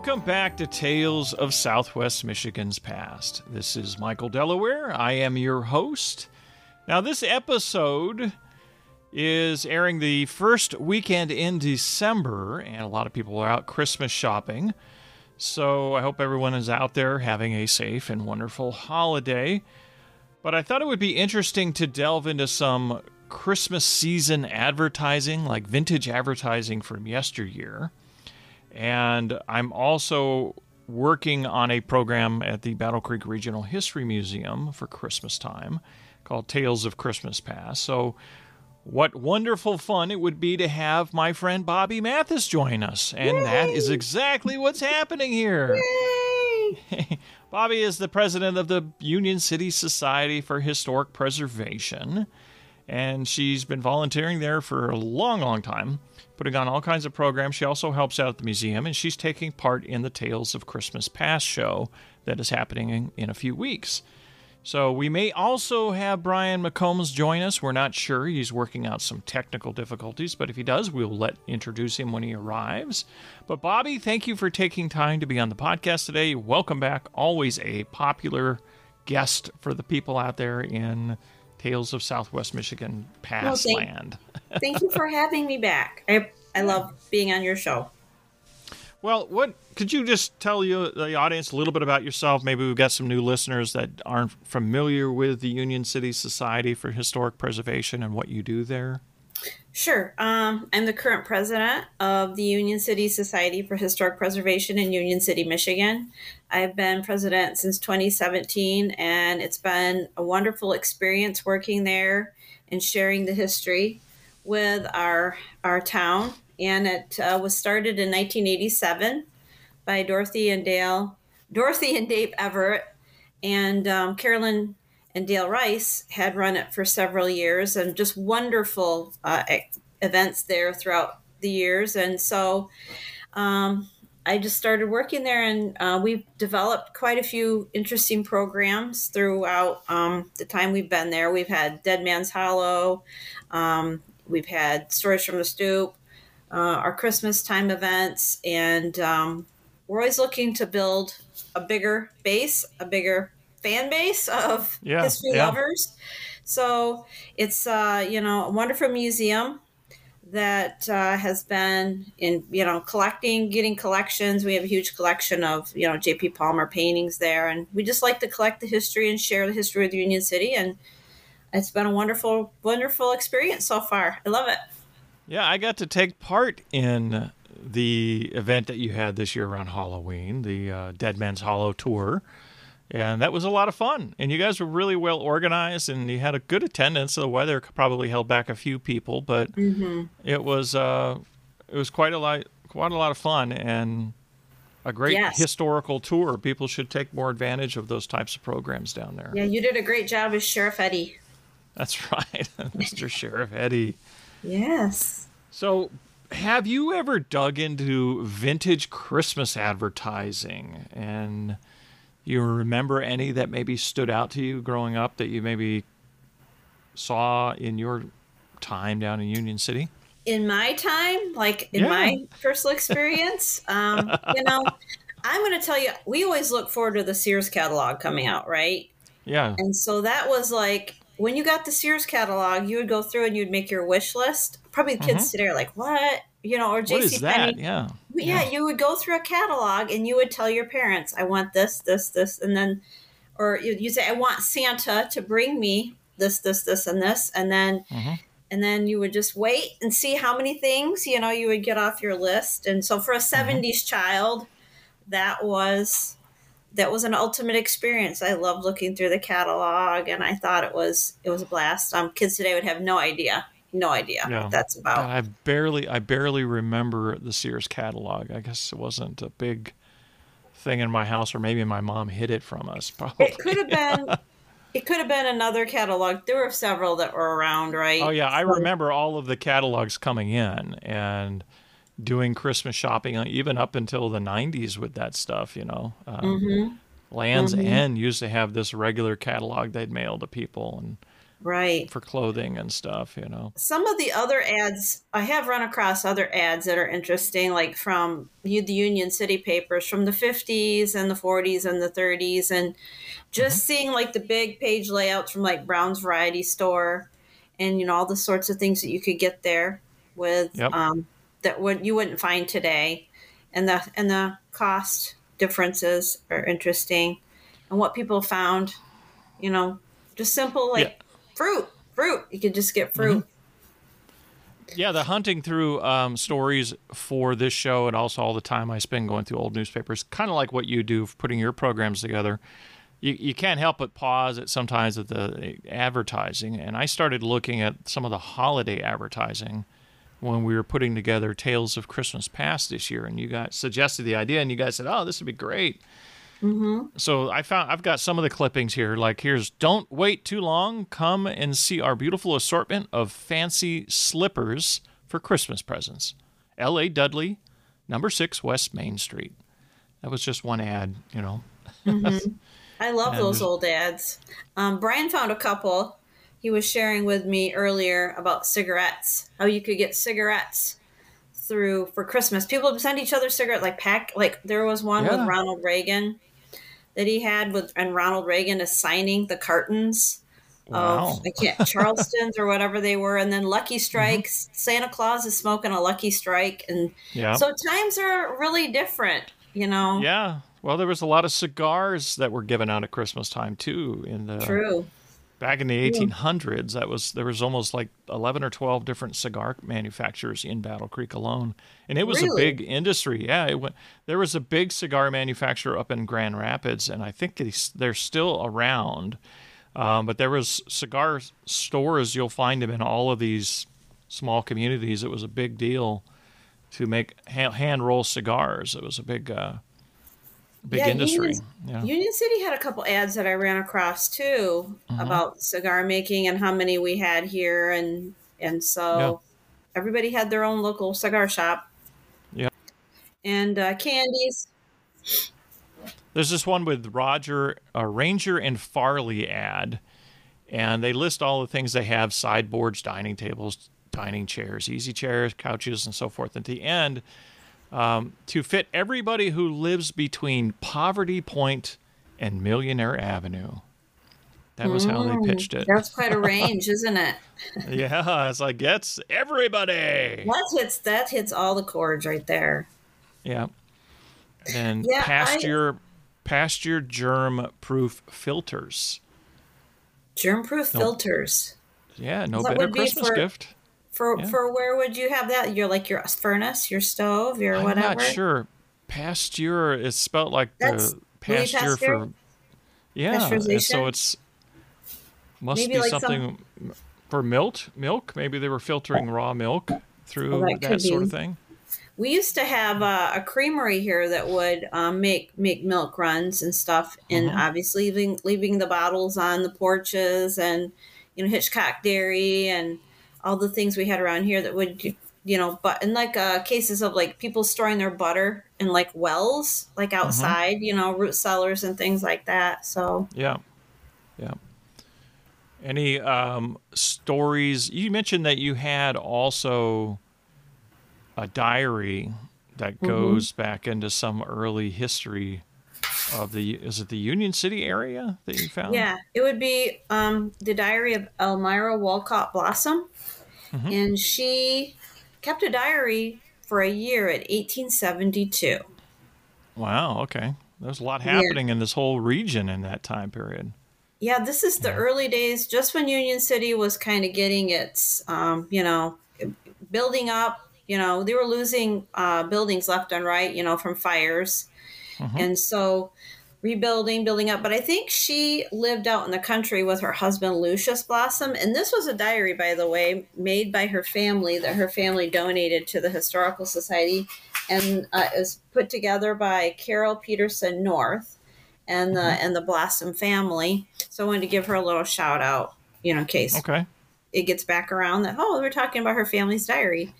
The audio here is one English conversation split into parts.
Welcome back to Tales of Southwest Michigan's Past. This is Michael Delaware. I am your host. Now, this episode is airing the first weekend in December, and a lot of people are out Christmas shopping. So I hope everyone is out there having a safe and wonderful holiday. But I thought it would be interesting to delve into some Christmas season advertising, like vintage advertising from yesteryear. And I'm also working on a program at the Battle Creek Regional History Museum for Christmas time called Tales of Christmas Past. So, what wonderful fun it would be to have my friend Bobbie Mathis join us. And Yay! that is exactly what's happening here. Bobbie is the president of the Union City Society for Historic Preservation. And she's been volunteering there for a long, long time putting on all kinds of programs. She also helps out at the museum, and she's taking part in the Tales of Christmas Past show that is happening in, in a few weeks. So we may also have Brian McCombs join us. We're not sure. He's working out some technical difficulties, but if he does, we'll let introduce him when he arrives. But Bobbie, thank you for taking time to be on the podcast today. Welcome back. Always a popular guest for the people out there in Tales of Southwest Michigan Past well, thank, Land. thank you for having me back. I I love being on your show. Well, what could you just tell you the audience a little bit about yourself? Maybe we've got some new listeners that aren't familiar with the Union City Society for Historic Preservation and what you do there. Sure. Um, I'm the current president of the Union City Society for Historic Preservation in Union City, Michigan. I've been president since 2017, and it's been a wonderful experience working there and sharing the history with our our town. And it uh, was started in 1987 by Dorothy and Dale, Dorothy and Dave Everett, and um, Carolyn and Dale Rice had run it for several years and just wonderful uh, events there throughout the years. And so um, I just started working there, and uh, we've developed quite a few interesting programs throughout um, the time we've been there. We've had Dead Man's Hollow, um, we've had Stories from the Stoop, uh, our Christmas time events, and um, we're always looking to build a bigger base, a bigger fan base of yeah, history yeah. lovers. So it's uh, you know a wonderful museum that uh, has been in you know collecting, getting collections. We have a huge collection of you know J.P. Palmer paintings there, and we just like to collect the history and share the history of Union City. And it's been a wonderful, wonderful experience so far. I love it. Yeah, I got to take part in the event that you had this year around Halloween, the uh, Dead Man's Hollow tour and that was a lot of fun. And you guys were really well organized, and you had a good attendance. The weather probably held back a few people, but mm-hmm. it was uh, it was quite a lot quite a lot of fun and a great yes. historical tour. People should take more advantage of those types of programs down there. Yeah, you did a great job as Sheriff Eddie. That's right, Mr. Sheriff Eddie. Yes. So, have you ever dug into vintage Christmas advertising and? You remember any that maybe stood out to you growing up that you maybe saw in your time down in Union City? In my time, like in yeah. my personal experience, um, you know, I'm going to tell you, we always look forward to the Sears catalog coming out, right? Yeah. And so that was like when you got the Sears catalog, you would go through and you'd make your wish list. Probably the kids mm-hmm. today are like, "What?" You know, or JC Penney. Yeah. Yeah. Yeah, you would go through a catalog and you would tell your parents, "I want this, this, this," and then, or you you say, "I want Santa to bring me this, this, this, and this," and then. Mm-hmm. And then you would just wait and see how many things you know you would get off your list. And so for a '70s mm-hmm. child, that was that was an ultimate experience. I loved looking through the catalog, and I thought it was it was a blast. Um, kids today would have no idea, no idea yeah. what that's about. I barely I barely remember the Sears catalog. I guess it wasn't a big thing in my house, or maybe my mom hid it from us. Probably it could have been. It could have been another catalog. There were several that were around, right? Oh yeah, I remember all of the catalogs coming in, and doing Christmas shopping uh, even up until the 90s with that stuff, you know. Um, mm-hmm. Lands mm-hmm. End used to have this regular catalog they'd mail to people, and Right. for clothing and stuff. You know. Some of the other ads, I have run across other ads that are interesting, like from the Union City papers from the 50s and the 40s and the 30s, and just Mm-hmm. seeing like the big page layouts from like Brown's Variety Store and, you know, all the sorts of things that you could get there with Yep. um, that would you wouldn't find today. And the and the cost differences are interesting. And what people found, you know, just simple like Yeah. Fruit, fruit. You could just get fruit. Yeah, the hunting through um, stories for this show and also all the time I spend going through old newspapers, kind of like what you do putting your programs together. You, you can't help but pause at sometimes at the advertising. And I started looking at some of the holiday advertising when we were putting together Tales of Christmas Past this year. And you guys suggested the idea, and you guys said, oh, this would be great. So I found I've got some of the clippings here. Like here's don't wait too long. Come and see our beautiful assortment of fancy slippers for Christmas presents. L.A. Dudley, number six West Main Street. That was just one ad, you know. I love And those old ads. Um, Brian found a couple. He was sharing with me earlier about cigarettes. How you could get cigarettes through for Christmas. People would send each other cigarette like pack. Like there was one Yeah. with Ronald Reagan that he had with, and Ronald Reagan is signing the cartons Wow. of I can't Charleston's or whatever they were, and then Lucky Mm-hmm. Strikes. Santa Claus is smoking a Lucky Strike, and Yeah. so times are really different. You know, yeah. Well, there was a lot of cigars that were given out at Christmas time too. In the true. Back in the 1800s, that was there was almost like 11 or 12 different cigar manufacturers in Battle Creek alone, and it was Really? a big industry. Yeah, it went, there was a big cigar manufacturer up in Grand Rapids, and I think they're still around. Um, but there was cigar stores. You'll find them in all of these small communities. It was a big deal to make hand roll cigars. It was a big, uh, big Yeah, industry. Union- Yeah. Union City had a couple ads that I ran across too Mm-hmm. about cigar making and how many we had here, and and so Yeah. everybody had their own local cigar shop. Yeah. And uh, candies. There's this one with Roger, uh, Ranger and Farley ad, and they list all the things they have: sideboards, dining tables, dining chairs, easy chairs, couches, and so forth. At the end, um, to fit everybody who lives between Poverty Point and Millionaire Avenue. That was how they pitched it. That's quite a range, isn't it? Yeah, it's like it's everybody. That hits that hits all the chords right there. Yeah. And Yeah, I- Pasteur Pasteur germ proof filters. Germ-proof filters. Yeah, no better Christmas for- gift. For Yeah. for where would you have that? Your like your furnace, your stove, your I'm whatever. not sure. Pasture is spelled like That's the pasture for yeah, so it's must Maybe be like some- something for milk. Milk, maybe they were filtering raw milk through that that, sort of thing. We used to have uh, a creamery here that would um, make make milk runs and stuff, and Mm-hmm. obviously leaving leaving the bottles on the porches, and you know Hitchcock Dairy and all the things we had around here that would you know, but in like uh, cases of like people storing their butter in like wells, like Mm-hmm. outside, you know, root cellars and things like that. So Yeah, yeah. Any um, stories? You mentioned that you had also a diary that Mm-hmm. goes back into some early history of the. Is it the Union City area that you found? Yeah, it would be um, the diary of Elmira Walcott Blossom. Mm-hmm. And she kept a diary for a year at 1872. Wow. Okay. There's a lot happening in this whole region in that time period. Yeah, this is the early days, just when Union City was kind of getting its, um, you know, building up. You know, they were losing uh, buildings left and right, you know, from fires. And so rebuilding, building up. But I think she lived out in the country with her husband, Lucius Blossom. And this was a diary, by the way, made by her family that her family donated to the Historical Society and uh, is put together by Carol Peterson North and the and the Blossom family. So I wanted to give her a little shout out, you know, in case Okay. it gets back around that oh we're talking about her family's diary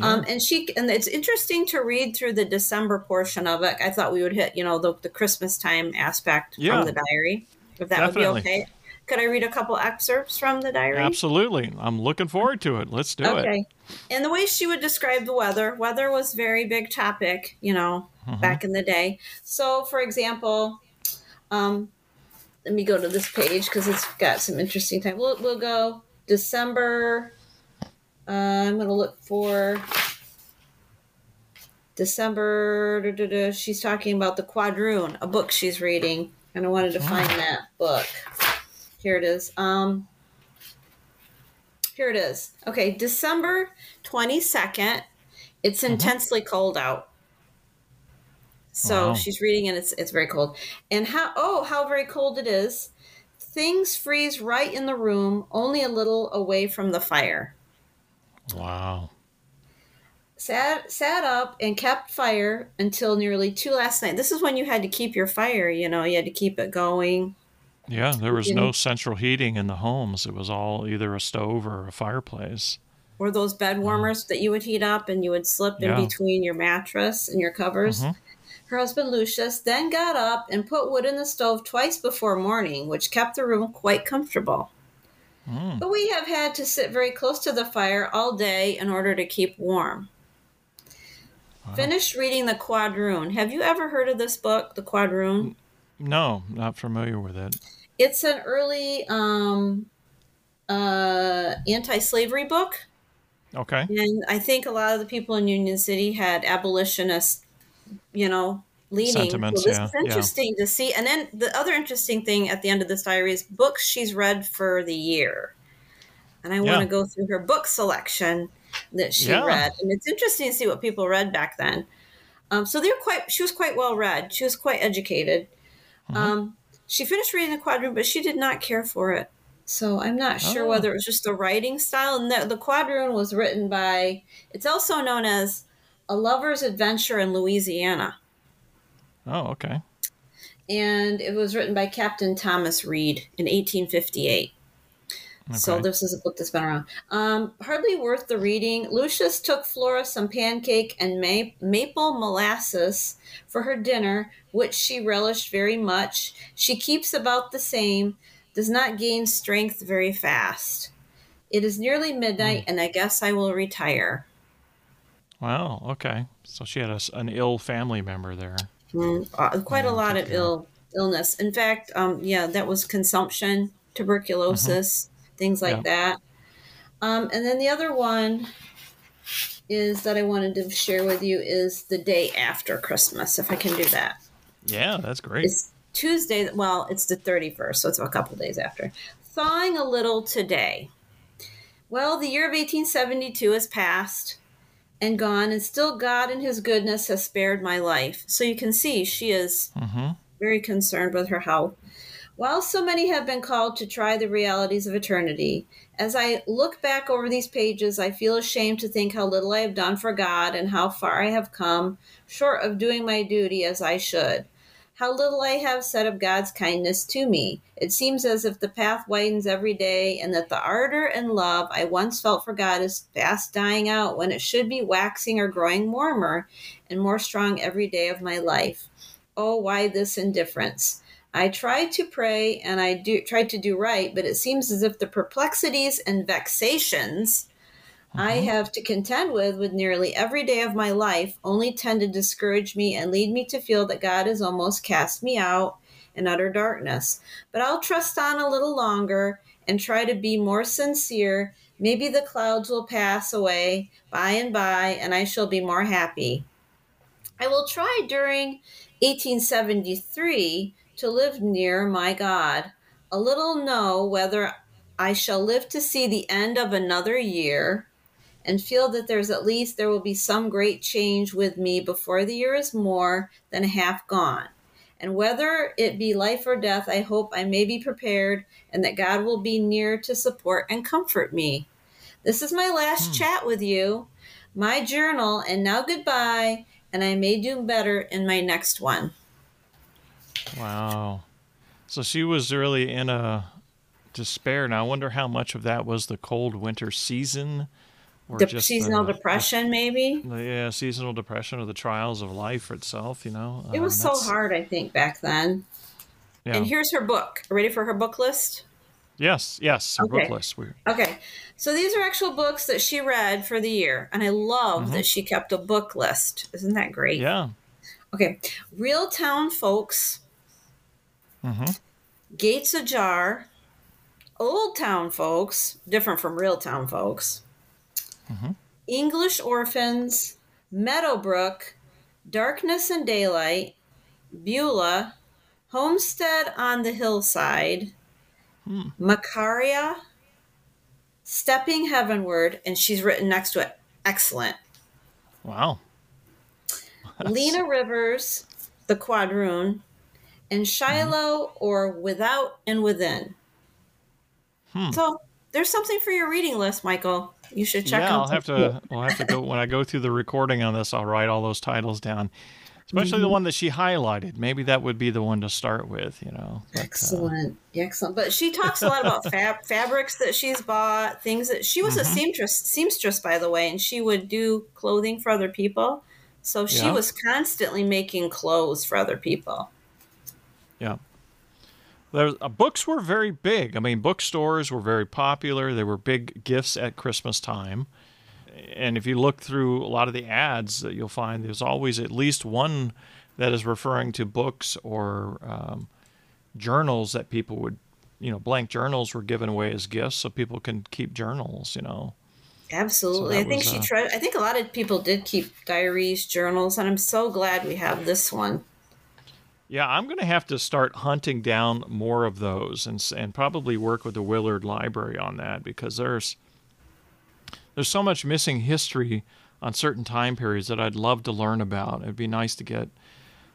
um, and she and it's interesting to read through the december portion of it i thought we would hit you know the, the christmas time aspect Yeah. from the diary if that would be okay Could I read a couple excerpts from the diary? Absolutely. I'm looking forward to it. Let's do it. Okay. And the way she would describe the weather, weather was very big topic, you know, back in the day. So, for example, um, let me go to this page because it's got some interesting time. We'll, we'll go December. Uh, I'm going to look for December. da, da, da. She's talking about the Quadroon, a book she's reading, and I wanted to find that book. Here it is. Um, here it is. Okay, December 22nd. It's intensely cold out. So Wow. she's reading and it's it's very cold. And how oh, how very cold it is. Things freeze right in the room, only a little away from the fire. Wow. Sat sat up and kept fire until nearly 2 last night. This is when you had to keep your fire, you know, you had to keep it going. Yeah, there was no central heating in the homes. It was all either a stove or a fireplace. Or those bed warmers that you would heat up and you would slip in Yeah. between your mattress and your covers. Mhm. Her husband Lucius then got up and put wood in the stove twice before morning, which kept the room quite comfortable. Mm. But we have had to sit very close to the fire all day in order to keep warm. Finished reading The Quadroon. Have you ever heard of this book, The Quadroon? No, not familiar with it. It's an early um, uh, anti slavery book. Okay. And I think a lot of the people in Union City had abolitionist, you know, leaning. Sentiments, so this yeah, is yeah. interesting to see. And then the other interesting thing at the end of this diary is books she's read for the year. And I want to go through her book selection that she Yeah. read. And it's interesting to see what people read back then. Um, so they're quite. She was quite well read. She was quite educated. Mm-hmm. Um, she finished reading the quadroon, but she did not care for it. So I'm not sure Oh. whether it was just the writing style. And the, the quadroon was written by. It's also known as A Lover's Adventure in Louisiana, Oh, okay. and it was written by Captain Thomas Reed in 1858. So this is a book that's been around. Um, hardly worth the reading. Lucius took Flora some pancake and ma- maple molasses for her dinner, which she relished very much. She keeps about the same, does not gain strength very fast. It is nearly midnight, and I guess I will retire. Wow. Okay. So she had a an ill family member there. Mm, uh, quite a lot of ill illness. In fact, um, yeah, that was consumption, tuberculosis, things like Yeah. that. Um, and then the other one is that I wanted to share with you is the day after Christmas, if I can do that. Yeah, that's great. It's Tuesday. Well, it's the 31st, so it's a couple days after. Thawing a little today. Well, the year of 1872 has passed and gone, and still God in His goodness has spared my life. So you can see she is hmm very concerned with her health. While so many have been called to try the realities of eternity, as I look back over these pages, I feel ashamed to think how little I have done for God and how far I have come short of doing my duty as I should. How little I have said of God's kindness to me. It seems as if the path widens every day and that the ardor and love I once felt for God is fast dying out when it should be waxing or growing warmer and more strong every day of my life. Oh, why this indifference? I tried to pray and I do tried to do right, but it seems as if the perplexities and vexations I mm-hmm. have to contend with with nearly every day of my life only tend to discourage me and lead me to feel that God has almost cast me out in utter darkness. But I'll trust on a little longer and try to be more sincere. Maybe the clouds will pass away by and by and I shall be more happy. I will try during 1873 to live near my God. A little know whether I shall live to see the end of another year and feel that there's at least there will be some great change with me before the year is more than half gone. And whether it be life or death, I hope I may be prepared and that God will be near to support and comfort me. This is my last hmm. chat with you, my journal, and now goodbye, and I may do better in my next one. Wow. So she was really in a despair. Now I wonder how much of that was the cold winter season, or The just seasonal the, depression, maybe? The, yeah, seasonal depression or the trials of life itself. You know, It was Um, so hard, I think, back then. Yeah. And here's her book. Ready for her book list? Yes, yes, Okay. book list. We, Okay, so these are actual books that she read for the year, and I love Mhm. that she kept a book list. Isn't that great? yeah. Okay, Real Town Folks, mm-hmm. Gates Ajar, Old Town Folks, different from Real Town Folks, Mhm. English Orphans, Meadowbrook, Darkness and Daylight, Beulah, Homestead on the Hillside, Hmm. Macaria, Stepping Heavenward, and she's written next to it, excellent. Wow. Lena Rivers, The Quadroon, and Shiloh or Without and Within. Hmm. So there's something for your reading list, Michael. You should check yeah, out. I'll have to. We'll have to go when I go through the recording on this. I'll write all those titles down, especially Mm-hmm. the one that she highlighted. Maybe that would be the one to start with. You know. But, uh, Excellent, excellent. But she talks a lot about fab- fabrics that she's bought, things that she was a Mhm. seamstress, seamstress by the way, and she would do clothing for other people. So she Yeah. was constantly making clothes for other people. Yeah. There, uh, books were very big. I mean, bookstores were very popular. They were big gifts at Christmas time. And if you look through a lot of the ads, that you'll find there's always at least one that is referring to books or um, journals that people would, you know, blank journals were given away as gifts so people can keep journals. You know. Absolutely, So I think was, she uh, tried. I think a lot of people did keep diaries, journals, and I'm so glad we have this one. Yeah, I'm going to have to start hunting down more of those and and probably work with the Willard Library on that because there's there's so much missing history on certain time periods that I'd love to learn about. It'd be nice to get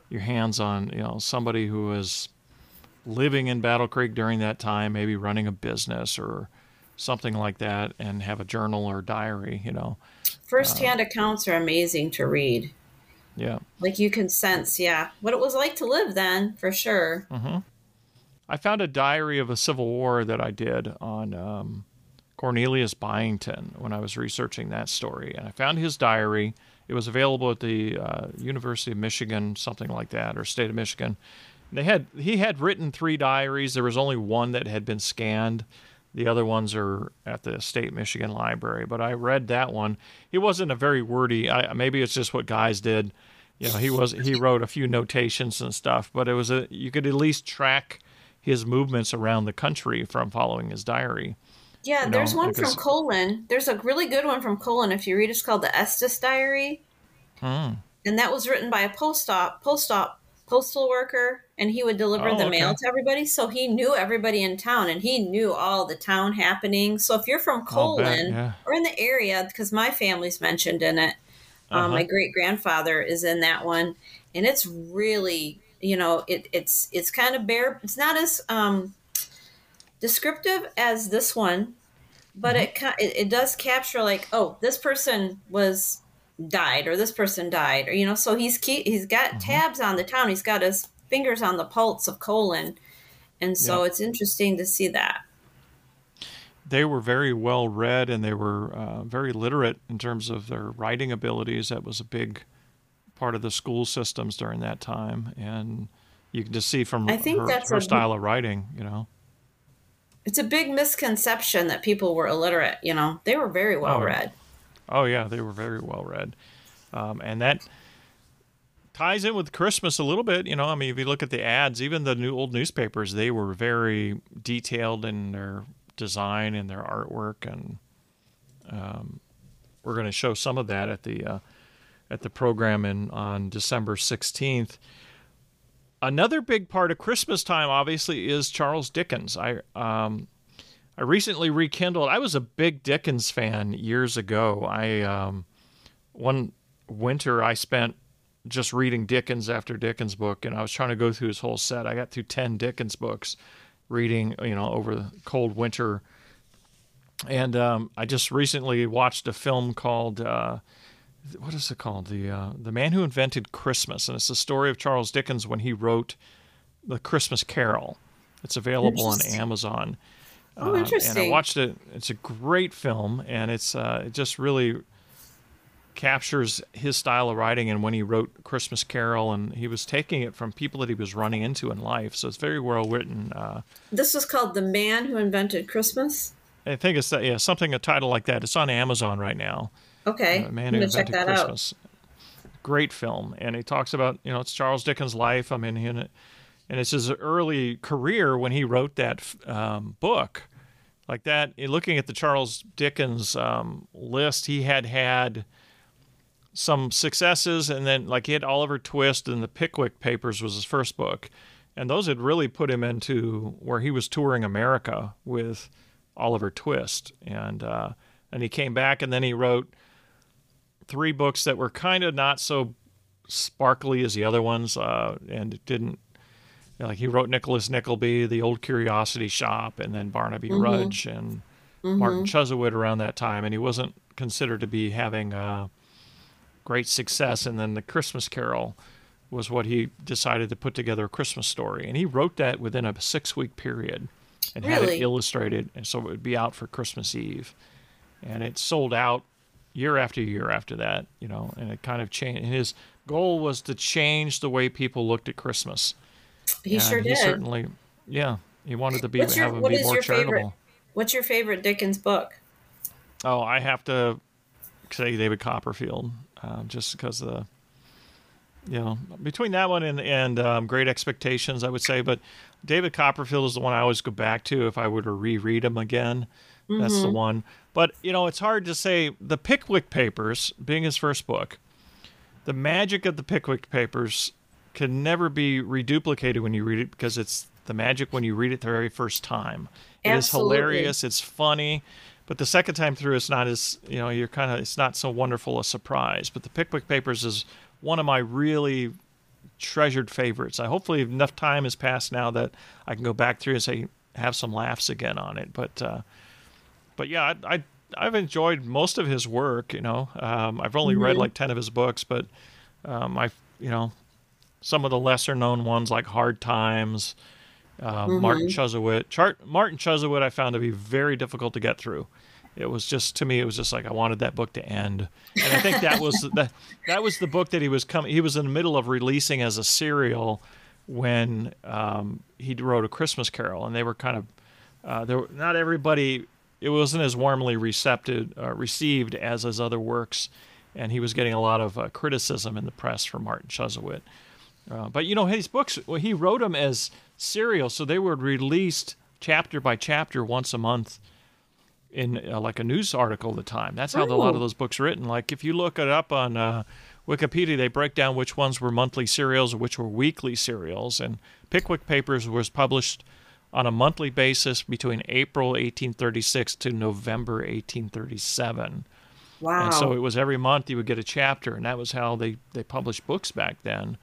your hands on, you know, somebody who was living in Battle Creek during that time, maybe running a business or something like that and have a journal or diary, you know. First-hand Uh, accounts are amazing to read. Yeah. Like you can sense, yeah, what it was like to live then, for sure. hmm I found a diary of a Civil War that I did on um, Cornelius Byington when I was researching that story, and I found his diary. It was available at the uh, University of Michigan, something like that, or State of Michigan. They had he had written three diaries. There was only one that had been scanned. The other ones are at the State Michigan Library. But I read that one. He wasn't a very wordy. I, maybe it's just what guys did. You know, he was he wrote a few notations and stuff, but it was a you could at least track his movements around the country from following his diary. Yeah, You there's know, one from Colon. There's a really good one from Colon. If you read, it's called the Estes Diary, Hmm. and that was written by a post op post op postal worker, and he would deliver Oh, the mail to everybody. So he knew everybody in town, and he knew all the town happenings. So if you're from bet, yeah. or in the area, because my family's mentioned in it, um, Uh-huh. my great grandfather is in that one, and it's really you know it, it's it's kind of bare. It's not as um, descriptive as this one, but Mm-hmm. it, it it does capture like oh this person was died or this person died or you know so he's he's got Mm-hmm. tabs on the town. He's got his fingers on the pulse of Colon, and so Yeah. it's interesting to see that. They were very well read and they were uh, very literate in terms of their writing abilities. That was a big part of the school systems during that time, and you can just see from I think her, that's her a- style of writing. You know. It's a big misconception that people were illiterate. You know they were very well Oh, read. Oh yeah, they were very well read, um, and that ties in with Christmas a little bit. You know, I mean, if you look at the ads, even the new old newspapers, they were very detailed in their design and their artwork, and um, we're going to show some of that at the uh, at the program in on December sixteenth. Another big part of Christmas time, obviously, is Charles Dickens. I um, I recently rekindled. I was a big Dickens fan years ago. I um, one winter I spent just reading Dickens after Dickens book, and I was trying to go through his whole set. I got through ten Dickens books, reading you know over the cold winter. And um, I just recently watched a film called uh, what is it called? The uh, the Man Who Invented Christmas, and it's the story of Charles Dickens when he wrote the Christmas Carol. It's available on Amazon. Oh, Um, And I watched it. It's a great film, and it's uh, it just really captures his style of writing and when he wrote Christmas Carol, and he was taking it from people that he was running into in life. So it's very well written. Uh, this was called "The Man Who Invented Christmas." I think it's yeah something a title like that. It's on Amazon right now. Okay, uh, Man Who Invented Christmas. Out. Great film, and he talks about you know it's Charles Dickens' life. I mean, and it's his early career when he wrote that um, book like that. Looking at the Charles Dickens um, list, he had had some successes, and then like he had Oliver Twist and the Pickwick Papers was his first book, and those had really put him into where he was touring America with Oliver Twist, and uh, and he came back, and then he wrote three books that were kind of not so sparkly as the other ones, uh, and it didn't. Know, like he wrote Nicholas Nickleby, The Old Curiosity Shop, and then Barnaby mm-hmm. Rudge and mm-hmm. Martin Chuzzlewit around that time, and he wasn't considered to be having. Uh, great success. And then the Christmas Carol was what he decided to put together a Christmas story. And he wrote that within a six week period and really? had it illustrated. And so it would be out for Christmas Eve. And it sold out year after year after that, you know, and it kind of changed. And his goal was to change the way people looked at Christmas. He and sure he did. Certainly, yeah. He wanted to be, what's your, have be more charitable. Favorite, what's your favorite Dickens book? Oh, I have to say David Copperfield uh, just because the you know between that one and and um, Great Expectations, I would say. But David Copperfield is the one I always go back to if I were to reread him again. Mm-hmm. That's the mm-hmm. one. But you know, it's hard to say. The Pickwick Papers, being his first book, the magic of the Pickwick Papers can never be reduplicated when you read it because it's the magic when you read it the very first time. It Absolutely. is hilarious. It's funny. But the second time through, it's not as you know you're kind of it's not so wonderful a surprise. But the Pickwick Papers is one of my really treasured favorites. I hopefully enough time has passed now that I can go back through and say have some laughs again on it. But uh, but yeah, I, I have enjoyed most of his work. You know, um, I've only mm-hmm. read like ten of his books, but um, I you know some of the lesser known ones like Hard Times uh, mm-hmm. Martin Chuzzlewit. Char- Martin Chuzzlewit I found to be very difficult to get through. It was just to me, it was just like I wanted that book to end, and I think that was the that was the book that he was coming. He was in the middle of releasing as a serial when um, he wrote a Christmas Carol, and they were kind of uh, there. Not everybody. It wasn't as warmly recepted, uh, received as his other works, and he was getting a lot of uh, criticism in the press for Martin Chuzzlewit. Uh, but you know, his books, well, he wrote them as serial, so they were released chapter by chapter once a month in uh, like a news article at the time. That's how Ooh. a lot of those books are written. Like if you look it up on uh, Wikipedia, they break down which ones were monthly serials which were weekly serials. And Pickwick Papers was published on a monthly basis between April 1836 to November 1837. Wow. And so it was every month you would get a chapter, and that was how they, they published books back then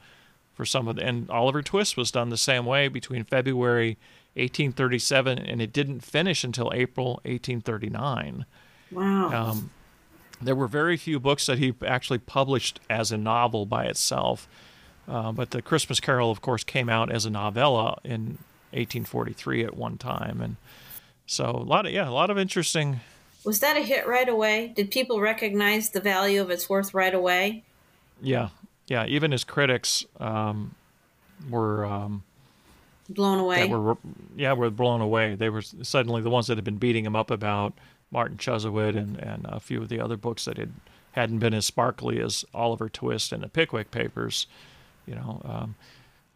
for some of the, and Oliver Twist was done the same way between February 1837 and it didn't finish until April 1839. Wow. Um, there were very few books that he actually published as a novel by itself. Uh, but the Christmas Carol, of course, came out as a novella in 1843 at one time, and so a lot of yeah, a lot of interesting. Was that a hit right away? Did people recognize the value of its worth right away? Yeah, yeah, even his critics um, were um, blown away. Were, yeah, were blown away. They were suddenly the ones that had been beating him up about Martin Chuzzlewit and, and a few of the other books that had hadn't been as sparkly as Oliver Twist and the Pickwick Papers. You know, um,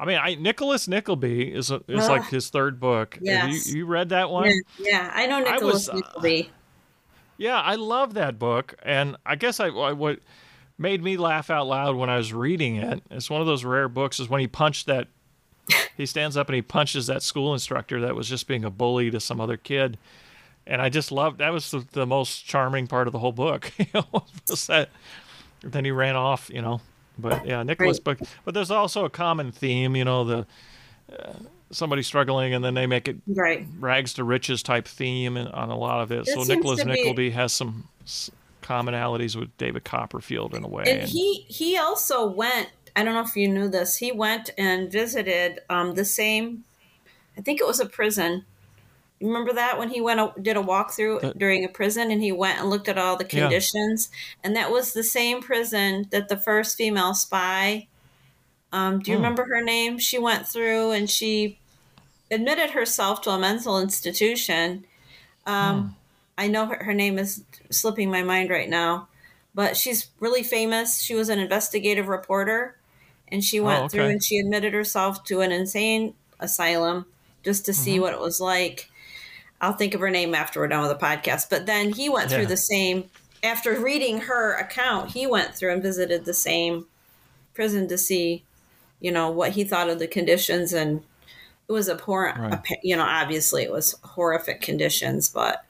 I mean, I, Nicholas Nickleby is a, is like his third book. Yes. You, you, read that one? Yeah, yeah. I know Nicholas I was, Nickleby. Uh, yeah, I love that book, and I guess I, I what made me laugh out loud when I was reading it. It's one of those rare books. Is when he punched that. he stands up and he punches that school instructor that was just being a bully to some other kid, and I just loved that was the, the most charming part of the whole book. you know, that. Then he ran off. You know, but yeah, Nicholas right. book. But there's also a common theme. You know, the. Uh, somebody struggling and then they make it right rags to riches type theme on a lot of it. it so Nicholas Nickleby has some commonalities with David Copperfield in a way. And, and he he also went. I don't know if you knew this. He went and visited um, the same. I think it was a prison remember that when he went a, did a walkthrough Uh, during a prison and he went and looked at all the Yeah. conditions and that was the same prison that the first female spy um, do you Hmm. remember her name she went through and she admitted herself to a mental institution um, Hmm. I know her, her name is slipping my mind right now but she's really famous she was an investigative reporter and she went Oh, through and she admitted herself to an insane asylum just to Mm-hmm. see what it was like I'll think of her name after we're done with the podcast. But then he went Yeah. through the same after reading her account, he went through and visited the same prison to see, you know, what he thought of the conditions and it was abhorrent. Right. You know, obviously it was horrific conditions, but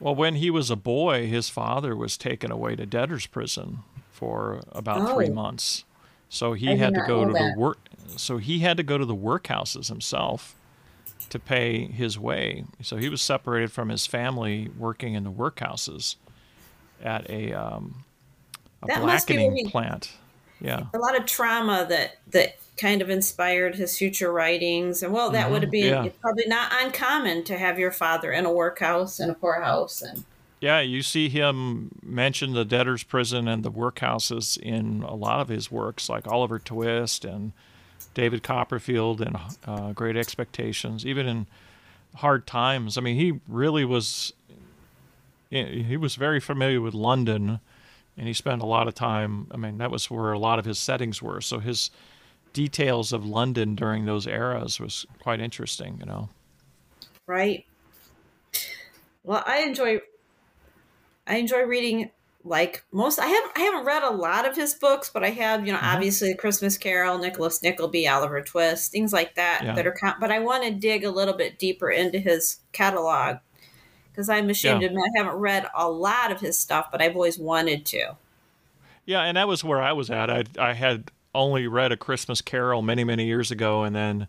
Well, when he was a boy, his father was taken away to debtor's prison for about three months. So he I had to go to that. the work. So he had to go to the workhouses himself to pay his way. So he was separated from his family, working in the workhouses at a um, a blackening plant. Yeah. a lot of trauma that that kind of inspired his future writings. And well, that would have been Mm-hmm. yeah. probably not uncommon to have your father in a workhouse and a poorhouse and Yeah, you see him mention the debtor's prison and the workhouses in a lot of his works, like Oliver Twist and David Copperfield and uh, Great Expectations, even in Hard Times. I mean, he really was. He was very familiar with London, and he spent a lot of time. I mean, that was where a lot of his settings were. So his details of London during those eras was quite interesting. You know. right well i enjoy i enjoy reading like most i haven't i haven't read a lot of his books but i have you know Mhm. obviously christmas carol nicholas nickleby oliver twist things like that Yeah. that are but i want to dig a little bit deeper into his catalog because i'm ashamed Yeah. to admit i haven't read a lot of his stuff but i've always wanted to Yeah, and that was where I was at. I I had only read A Christmas Carol many many years ago, and then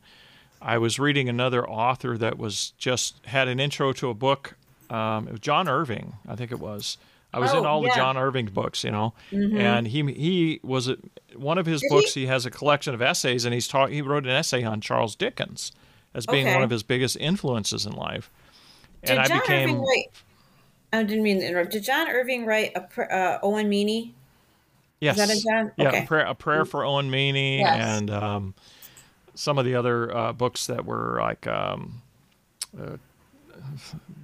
I was reading another author that was just had an intro to a book. Um, it was John Irving, I think it was. I was in Oh, all the. John Irving books, you know, Mhm. and he he was a, one of his Did books. He? has a collection of essays, and he's taught. He wrote an essay on Charles Dickens as being Okay. one of his biggest influences in life. did And I john became irving write i didn't mean to interrupt did john irving write a uh, owen meany Yes. that a John? Yeah, Okay. a, prayer, a prayer for Owen Meany Yes. and um, some of the other uh, books that were like um, uh,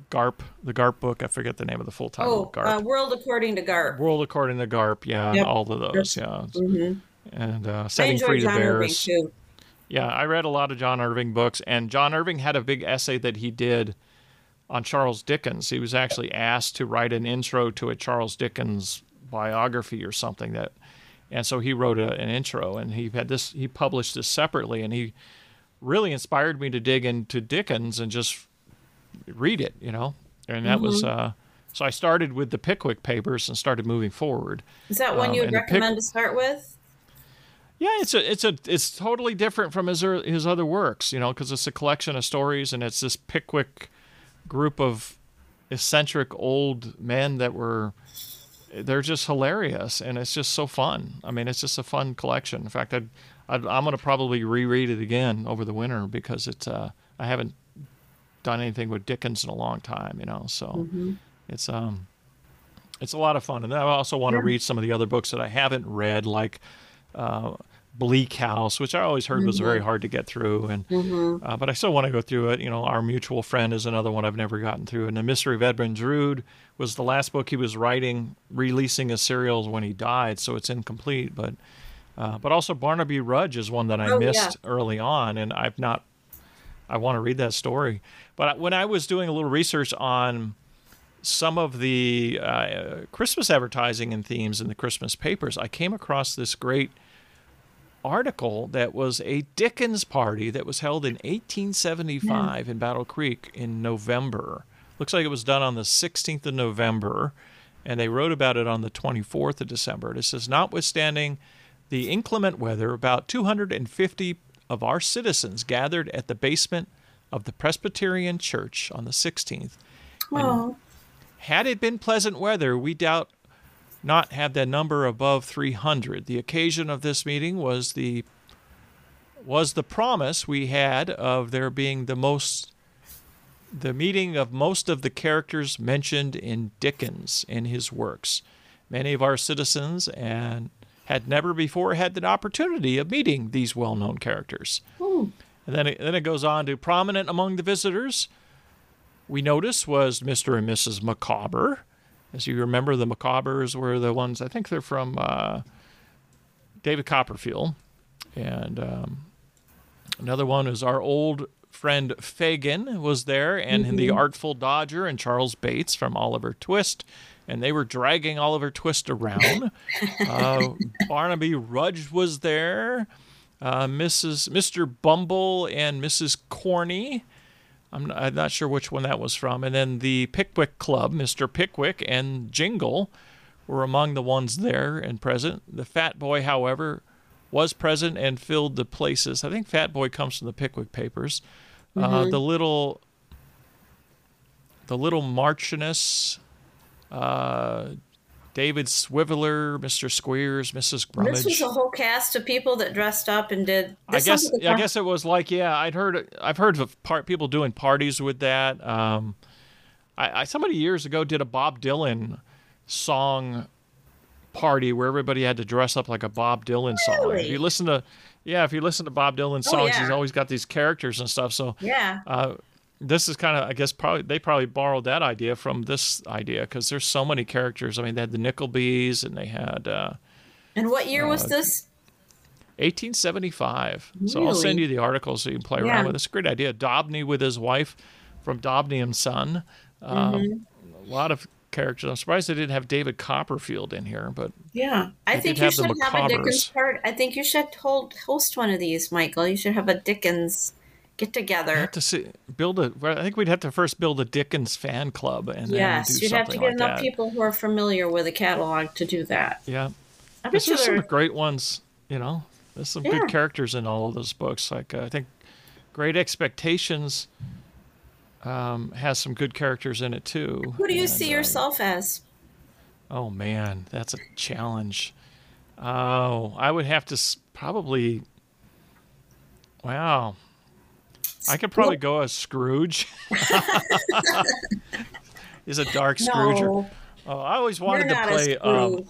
Garp, the Garp book. I forget the name of the full title. oh Garp. uh, world according to garp World According to Garp. Yeah, Yep. all of those. Yeah, hmm and uh, Setting Free the John Irving Bears. Yeah, I read a lot of John Irving books, and John Irving had a big essay that he did on Charles Dickens. He was actually asked to write an intro to a Charles Dickens biography or something that, and so he wrote a, an intro, and he had this. He published this separately, and he really inspired me to dig into Dickens and just read it, you know. And that was Mm-hmm. uh, so I started with the Pickwick Papers and started moving forward. Is that one Um, you would and the pic- recommend to start with? Yeah, it's a it's a it's totally different from his his other works, you know, because it's a collection of stories and it's this Pickwick group of eccentric old men that were they're just hilarious and it's just so fun. I mean, it's just a fun collection. In fact, I'd, I'd I'm going to probably reread it again over the winter because it's uh I haven't done anything with Dickens in a long time, you know, so it's um it's a lot of fun. And I also want to read some of the other books that I haven't read, like uh, Bleak House, which I always heard was very hard to get through. And uh, but I still want to go through it. You know, Our Mutual Friend is another one I've never gotten through. And The Mystery of Edmund Drood was the last book he was writing, releasing as serials when he died, so it's incomplete. But uh, but also Barnaby Rudge is one that I Oh, yeah. missed early on, and I've not. I want to read that story. But when I was doing a little research on some of the uh, Christmas advertising and themes in the Christmas papers, I came across this great article that was a Dickens party that was held in 1875 in Battle Creek in November. Looks like it was done on the 16th of November, and they wrote about it on the 24th of December. It says, notwithstanding the inclement weather, about 250 of our citizens gathered at the basement of the Presbyterian Church on the 16th. Oh, Had it been pleasant weather, we doubt not had that number above 300. The occasion of this meeting was the was the promise we had of there being the most the meeting of most of the characters mentioned in Dickens in his works. Many of our citizens and had never before had the opportunity of meeting these well-known characters. Ooh. And then it, then it goes on to prominent among the visitors. We notice was Mr. and Mrs. Micawber. As you remember, the Micawbers were the ones I think they're from uh, David Copperfield, and um, another one is our old friend Fagin was there, and Mm-hmm. the Artful Dodger and Charles Bates from Oliver Twist, and they were dragging Oliver Twist around. uh, Barnaby Rudge was there, uh, Mrs. Mr. Bumble and Mrs. Corney. I'm not, I'm not sure which one that was from. And then the Pickwick Club, Mr. Pickwick and Jingle were among the ones there and present. The Fat Boy, however, was present and filled the places. I think Fat Boy comes from the Pickwick papers. Uh, the little, the little Marchioness, uh, David Swiveller, Mr. Squeers, Mrs. Grummage. This was a whole cast of people that dressed up and did. I guess sounds like a I guess it was like yeah I'd heard I've heard of part people doing parties with that. Um, I, I somebody years ago did a Bob Dylan song party where everybody had to dress up like a Bob Dylan song. If you listen to yeah if you listen to Bob Dylan Oh, songs, he's always got these characters and stuff. So Yeah. uh, this is kind of I guess probably they probably borrowed that idea from this idea because there's so many characters. I mean they had the Nicklebys and they had. Uh, And what year uh, was this? 1875. So I'll send you the article so you can play Yeah. around with it. It's a great idea. Dombey with his wife from Dombey and Son. Um, Mm-hmm. A lot of characters. I'm surprised they didn't have David Copperfield in here, but Yeah, I think you have should have a Dickens part. I think you should hold host one of these, Michael. You should have a Dickens get together. have to see, build a. I think we'd have to first build a Dickens fan club and then Yes, you'd have to get like enough that. people who are familiar with the catalog to do that. Yeah, I bet there's some great ones. You know, there's some Yeah. good characters in all of those books. Like uh, I think Great Expectations um, has some good characters in it too. Who do you And, see uh, yourself as? Oh man, that's a challenge. Oh, I would have to s- probably. Wow, I could probably go as Scrooge. He's a dark Scrooge. No, Oh, I always wanted to play. Um,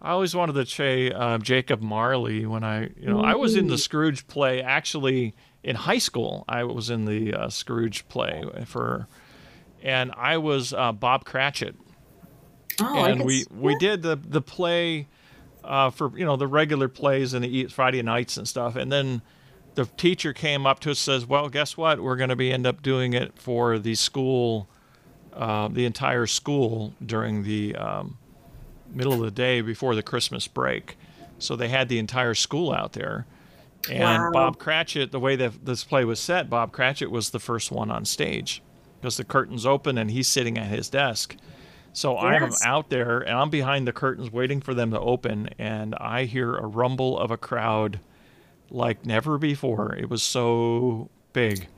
I always wanted to play um, Jacob Marley when I, you know, I was in the Scrooge play actually in high school. I was in the uh, Scrooge play for, and I was uh, Bob Cratchit oh, I and we we did the the play uh, for you know the regular plays and the Friday nights and stuff, and then the teacher came up to us and says, "Well, guess what? We're going to be end up doing it for the school, uh, the entire school during the um, middle of the day before the Christmas break." So they had the entire school out there. And Wow. Bob Cratchit, the way that this play was set, Bob Cratchit was the first one on stage because the curtains open and he's sitting at his desk. So I'm out there and I'm behind the curtains waiting for them to open, and I hear a rumble of a crowd like never before. It was so big.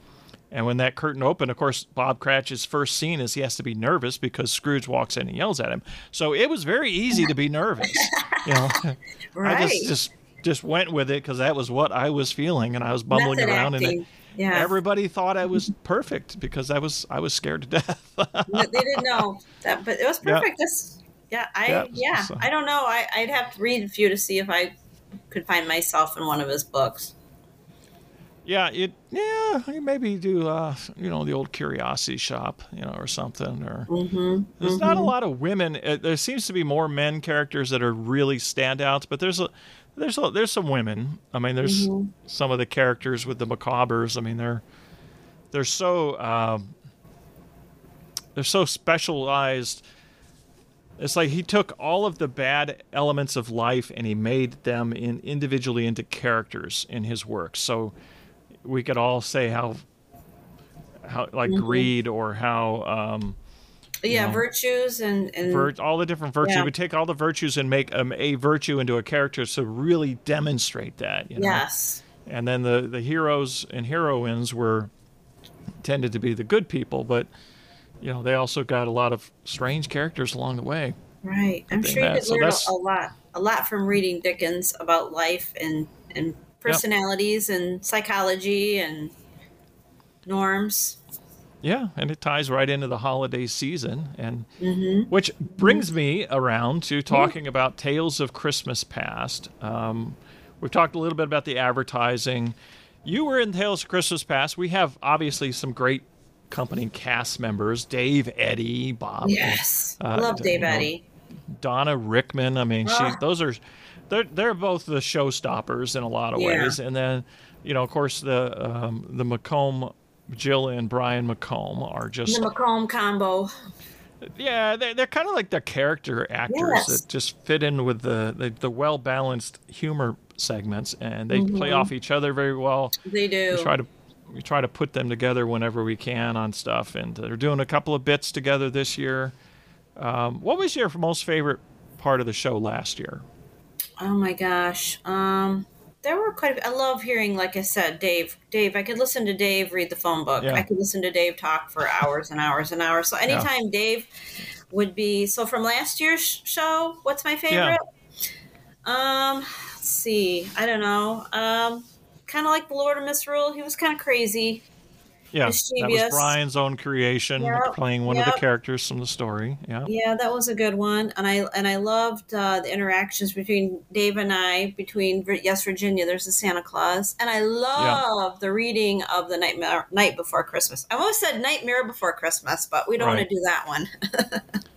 And when that curtain opened, of course, Bob Cratchit's first scene is he has to be nervous because Scrooge walks in and yells at him. So it was very easy to be nervous. You know, right. I just just just went with it because that was what I was feeling, and I was bumbling Method around, acting. and it, Yeah, everybody thought I was perfect because I was I was scared to death. they didn't know that, but it was perfect. This, yeah, I Yeah, yeah, so- I don't know. I, I'd have to read a few to see if I could find myself in one of his books. Yeah, it. Yeah, you maybe do. Uh, you know, the old curiosity shop, you know, or something. Or Mm-hmm. there's not a lot of women. Uh, there seems to be more men characters that are really standouts, but there's a there's a, there's some women. I mean, there's some of the characters with the Micawbers. I mean, they're they're so um, they're so specialized. It's like he took all of the bad elements of life and he made them in individually into characters in his work. So we could all say how how like greed or how um Yeah, know, virtues and and vir- all the different virtues. Yeah. We take all the virtues and make um, a virtue into a character to really demonstrate that. You know? yes, And then the the heroes and heroines were tended to be the good people, but you know they also got a lot of strange characters along the way. right. I'm sure you that- could so learn a, lot, a lot from reading Dickens about life and and personalities and psychology and norms. Yeah, and it ties right into the holiday season, and Mm-hmm. which brings me around to talking about Tales of Christmas Past. Um, we've talked a little bit about the advertising. You were in Tales of Christmas Past. We have obviously some great company cast members: Dave, Eddie, Bob, Yes. Uh, Love Dave know, Eddy. Donna Rickman. I mean, she Ah. those are they're they're both the showstoppers in a lot of Yeah. ways. And then, you know, of course, the um, the Macomb, Jill and Brian Macomb are just The Macomb combo. yeah, they're, they're kind of like the character actors Yes. that just fit in with the the, the well balanced humor segments, and they play Mm-hmm. off each other very well. They do. We try to we try to put them together whenever we can on stuff, and they're doing a couple of bits together this year. Um, what was your most favorite part of the show last year? Oh my gosh. Um, there were quite. A, I love hearing, like I said, Dave. Dave. I could listen to Dave read the phone book. Yeah. I could listen to Dave talk for hours and hours and hours. So anytime Dave would be. So from last year's show, what's my favorite? Yeah. Um, let's see. I don't know. Um, kind of like the Lord of Misrule. He was kind of crazy. Yeah, that was Brian's own creation, Yep, playing one of the characters from the story. Yeah, Yeah, that was a good one, and I and I loved uh, the interactions between Dave and I between Yes Virginia. There's a Santa Claus, and I love the reading of the Nightmare Night Before Christmas. I almost said Nightmare Before Christmas, but we don't want to do that one.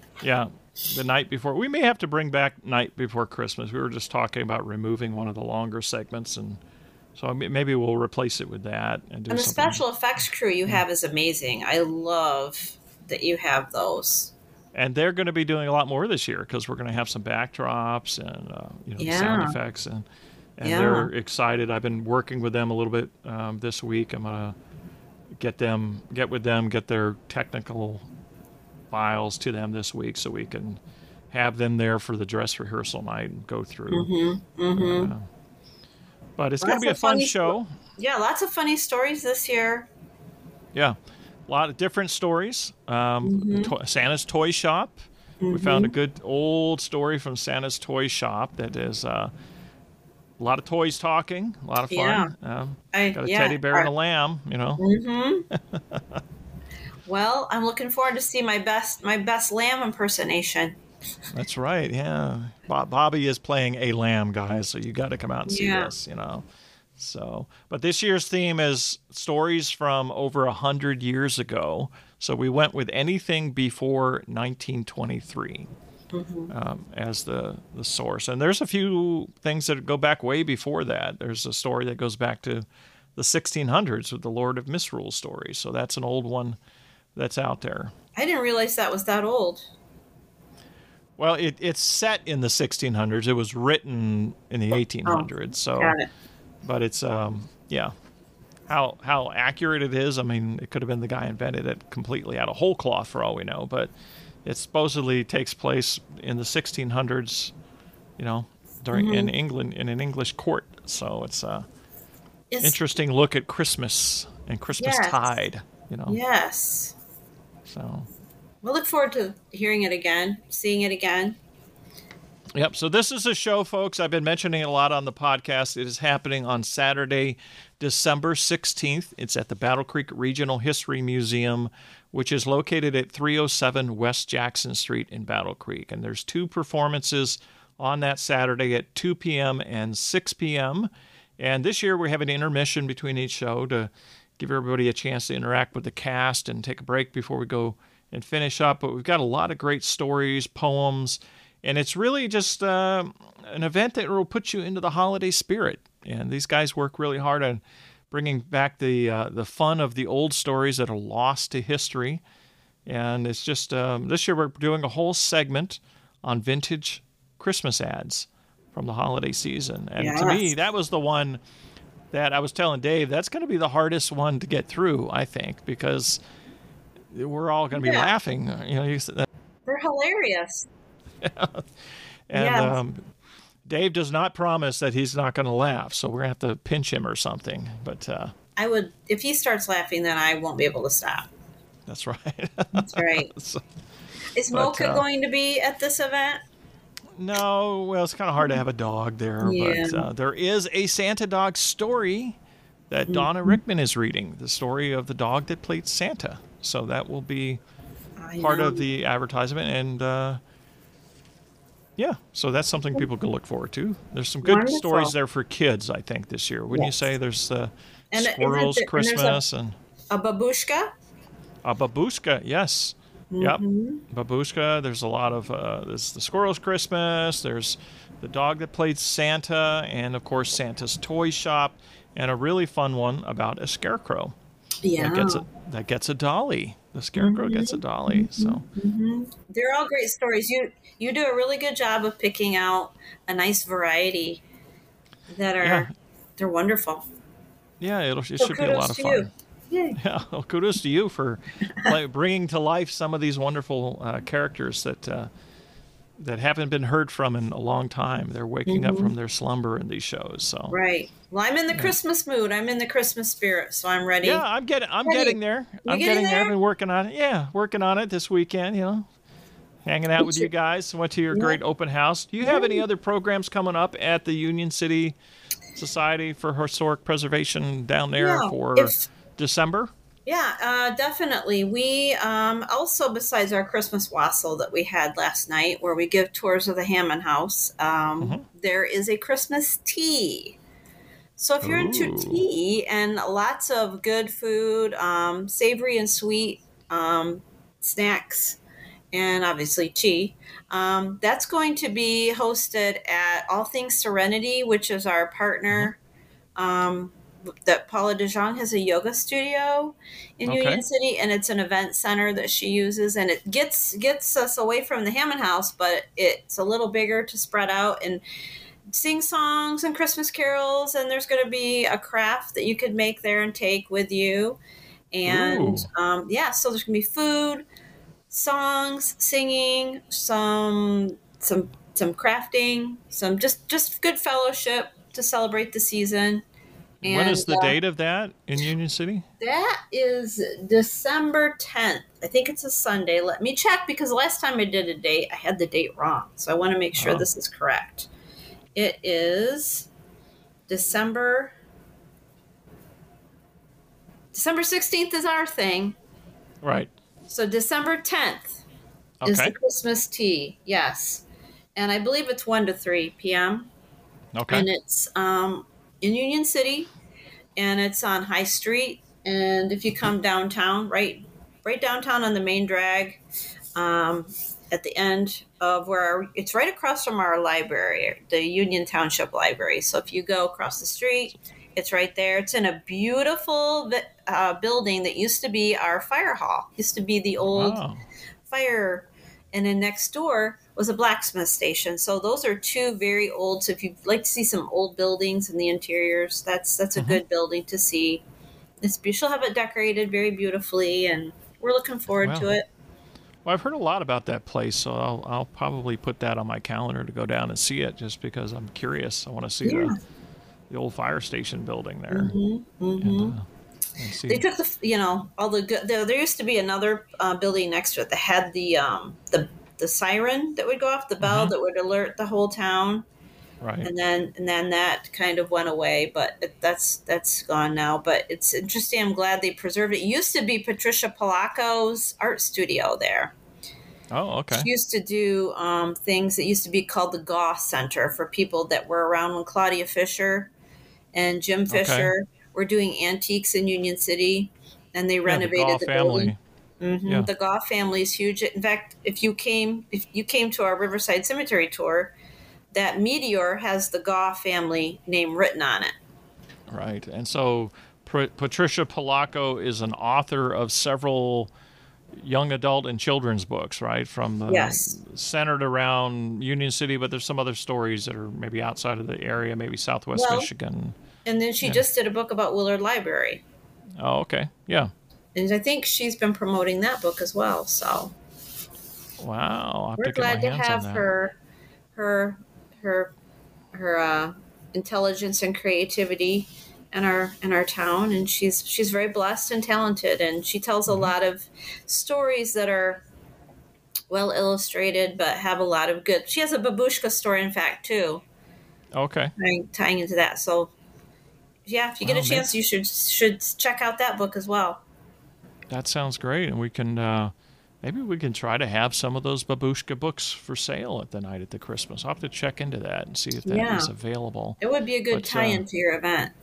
yeah. The night before, we may have to bring back night before Christmas. We were just talking about removing one of the longer segments, and so maybe we'll replace it with that and do and the special effects crew you have is amazing. I love that you have those. and they're going to be doing a lot more this year because we're going to have some backdrops and uh, you know sound effects and and Yeah. they're excited. I've been working with them a little bit um, this week. I'm gonna get them get with them get their technical files to them this week so we can have them there for the dress rehearsal night and go through. Mm-hmm. Mm-hmm. Uh, but it's going to be a fun show. Yeah, lots of funny stories this year. Yeah, a lot of different stories. Um, Mm-hmm. to- Santa's Toy Shop. We found a good old story from Santa's Toy Shop that is uh, a lot of toys talking, a lot of fun. Um, I, got a yeah, teddy bear and a lamb, you know. Mm-hmm. well, I'm looking forward to see my best my best lamb impersonation. That's right. Yeah, Bob, Bobbie is playing a lamb, guys. So you got to come out and see Yeah. this. You know. So, but this year's theme is stories from over a hundred years ago. So we went with anything before 1923 um, as the the source. And there's a few things that go back way before that. There's a story that goes back to the 1600s with the Lord of Misrule story. So that's an old one that's out there. I didn't realize that was that old. Well, it, it's set in the 1600s. It was written in the 1800s. So, Got it. but it's um, yeah. How how accurate it is? I mean, it could have been the guy invented it completely out of whole cloth for all we know. But it supposedly takes place in the 1600s. You know, during Mm-hmm. in England in an English court. So it's a It's, interesting look at Christmas and Christmas Yes. tide. You know, Yes. so. We'll look forward to hearing it again, seeing it again. Yep. So this is a show, folks. I've been mentioning a lot on the podcast. It is happening on Saturday, December 16th. It's at the Battle Creek Regional History Museum, which is located at 307 West Jackson Street in Battle Creek. And there's two performances on that Saturday at 2 p.m. and 6 p.m. And this year we have an intermission between each show to give everybody a chance to interact with the cast and take a break before we go and finish up. But we've got a lot of great stories, poems, and it's really just uh, an event that will put you into the holiday spirit. And these guys work really hard on bringing back the uh, the fun of the old stories that are lost to history. And it's just um, this year we're doing a whole segment on vintage Christmas ads from the holiday season. And to me, that was the one that I was telling Dave that's going to be the hardest one to get through. I think because we're all going to be Yeah. laughing. You know, you said They're hilarious. and Yes. um, Dave does not promise that he's not going to laugh, so we're going to have to pinch him or something. But uh, I would, if he starts laughing, then I won't be able to stop. that's right. That's right. So- Is But, Mocha uh, going to be at this event? no, well, it's kind of hard to have a dog there, but uh, there is a Santa dog story that Mm-hmm. Donna Rickman is reading the story of the dog that played Santa. So that will be I part know. of the advertisement, and uh, yeah, so that's something people can look forward to. There's some good Wonderful. stories there for kids, I think, this year. Wouldn't Yes. you say? There's uh, And squirrels, and a- Christmas, and a babushka. a babushka. Yes. Yep. Babushka. There's a lot of uh, there's the squirrel's Christmas. There's the dog that played Santa, and of course Santa's toy shop, and a really fun one about a scarecrow Yeah, that gets a that gets a dolly. The scarecrow gets a dolly. So they're all great stories. You you do a really good job of picking out a nice variety that are Yeah. they're wonderful. yeah, it'll it So should be a lot of fun. Yay. Yeah, well, kudos to you for like, bringing to life some of these wonderful uh, characters that uh, that haven't been heard from in a long time. They're waking up from their slumber in these shows. So Mm-hmm. Right. Well, I'm in the Christmas mood. I'm in the Christmas spirit, so I'm ready. yeah, I'm getting I'm Ready. getting there. I'm getting getting there. I've been working on it. Yeah, working on it this weekend. You know, hanging out with you guys. Went to your great open house. Do you have any other programs coming up at the Union City Society for Historic Preservation down there Yeah, for if- December? Yeah, uh, definitely. We um, also, besides our Christmas wassail that we had last night, where we give tours of the Hammond House, um, there is a Christmas tea. So if you're into tea and lots of good food, um, savory and sweet um, snacks, and obviously tea, um, that's going to be hosted at All Things Serenity, which is our partner. Um, that Paula DeJong has a yoga studio in Okay. Union City, and it's an event center that she uses, and it gets gets us away from the Hammond House, but it's a little bigger to spread out and sing songs and Christmas carols. And there's going to be a craft that you could make there and take with you, and um, yeah, so there's going to be food, songs, singing, some some some crafting, some just just good fellowship to celebrate the season. When is And, the uh, date of that in Union City? That is December 10th. I think it's a Sunday. Let me check because last time I did a date, I had the date wrong. So I want to make sure Oh. this is correct. It is December December 16th is our thing. Right. So December 10th is the Christmas tea. Yes. And I believe it's 1 to 3 p.m. Okay. and it's um, in Union City, and it's on High Street. And if you come downtown, right, right downtown on the main drag, um, at the end of where our, it's right across from our library, the Union Township Library. So if you go across the street, it's right there. It's in a beautiful uh, building that used to be our fire hall. Used to be the old Wow. fire and then next door was a blacksmith station so those are two very old so if you'd like to see some old buildings and the interiors that's that's a good building to see it's she'll have it decorated very beautifully and we're looking forward to it Well, I've heard a lot about that place, so I'll, I'll probably put that on my calendar to go down and see it, just because I'm curious. I want to see Yeah. the, the old fire station building there. hmm And, uh, and see. they took the you know all the good there, there used to be another uh, building next to it that had the um the the siren that would go off the bell Mhm. that would alert the whole town right. and then and then that kind of went away but it, that's that's gone now but it's interesting i'm glad they preserved it. it used to be patricia Polacco's art studio there Oh, okay. she used to do um, things that used to be called the Goff center for people that were around when claudia fisher and jim Okay. fisher were doing antiques in union city and they Yeah, the renovated the, family. building hmm Yeah. The Goff family is huge. In fact, if you came if you came to our Riverside Cemetery tour, that meteor has the Goff family name written on it. Right. And so Patricia Polacco is an author of several young adult and children's books, right? From the Yes. centered around Union City, but there's some other stories that are maybe outside of the area, maybe Southwest Well- Michigan. And then she Yeah. just did a book about Willard Library. Oh, okay. Yeah. And I think she's been promoting that book as well. So Wow. We're to glad to have her her her her uh, intelligence and creativity in our in our town and she's she's very blessed and talented and she tells Mm-hmm. a lot of stories that are well illustrated but have a lot of good she has a babushka story in fact too Okay. tying, tying into that so yeah if you get Wow, a chance you should should check out that book as well That sounds great, and we can uh, maybe we can try to have some of those babushka books for sale at the night at the Christmas. I'll have to check into that and see if that Yeah. is available. It would be a good But, uh, tie-in to your event.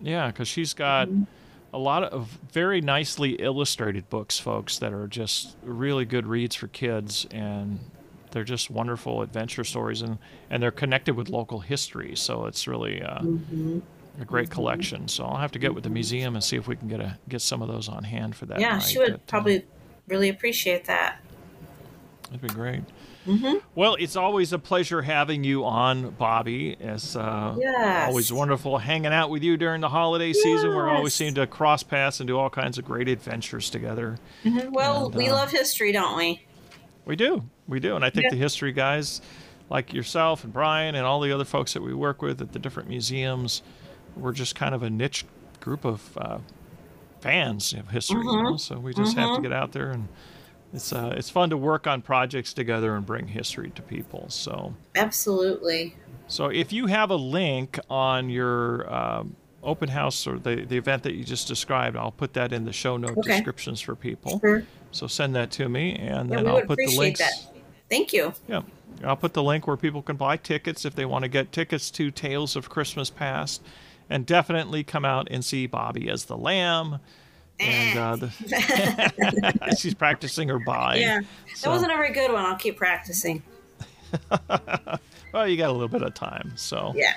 Yeah, because she's got a lot of very nicely illustrated books, folks, that are just really good reads for kids, and they're just wonderful adventure stories, and and they're connected with local history. So it's really uh, a great collection. So I'll have to get with the museum and see if we can get a get some of those on hand for that. yeah, night. she would But, probably really appreciate that. That'd be great. Well, it's always a pleasure having you on, Bobbie. It's uh, Yes. always wonderful hanging out with you during the holiday season. We're always Yes. seem to cross paths and do all kinds of great adventures together. Well, And, we uh, love history, don't we? We do, we do, and I think Yeah. the history guys, like yourself and Brian and all the other folks that we work with at the different museums, we're just kind of a niche group of uh, fans of history. You know? So we just have to get out there and. It's uh, it's fun to work on projects together and bring history to people. So Absolutely. So if you have a link on your um, open house or the, the event that you just described, I'll put that in the show note Okay. descriptions for people. Sure. So send that to me, and Yeah, then I'll put the links. that. Thank you. Yeah, I'll put the link where people can buy tickets if they want to get tickets to Tales of Christmas Past, and definitely come out and see Bobbie as the lamb. And uh, the, she's practicing her bye. Yeah. So- That wasn't a very good one. I'll keep practicing. well, you got a little bit of time, so Yeah.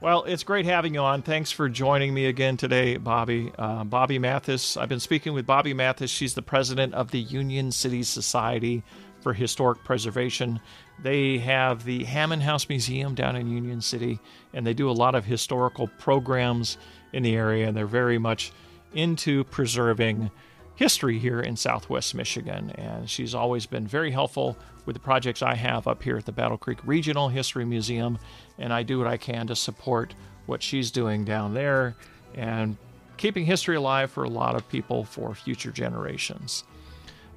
Well, it's great having you on. Thanks for joining me again today, Bobbie. Uh, Bobbie Mathis. I've been speaking with Bobbie Mathis. She's the president of the Union City Society for Historic Preservation. They have the Hammond House Museum down in Union City, and they do a lot of historical programs in the area, and they're very much into preserving history here in southwest Michigan. And she's always been very helpful with the projects I have up here at the Battle Creek Regional History Museum. And I do what I can to support what she's doing down there and keeping history alive for a lot of people for future generations.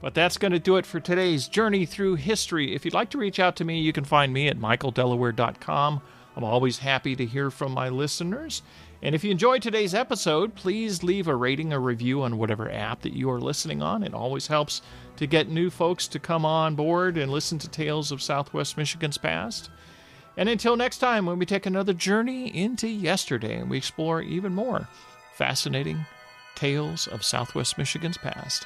But that's going to do it for today's journey through history. If you'd like to reach out to me, you can find me at michaeldelaware.com. I'm always happy to hear from my listeners. And if you enjoyed today's episode, please leave a rating or review on whatever app that you are listening on. It always helps to get new folks to come on board and listen to Tales of Southwest Michigan's past. And until next time, when we take another journey into yesterday and we explore even more fascinating tales of Southwest Michigan's past.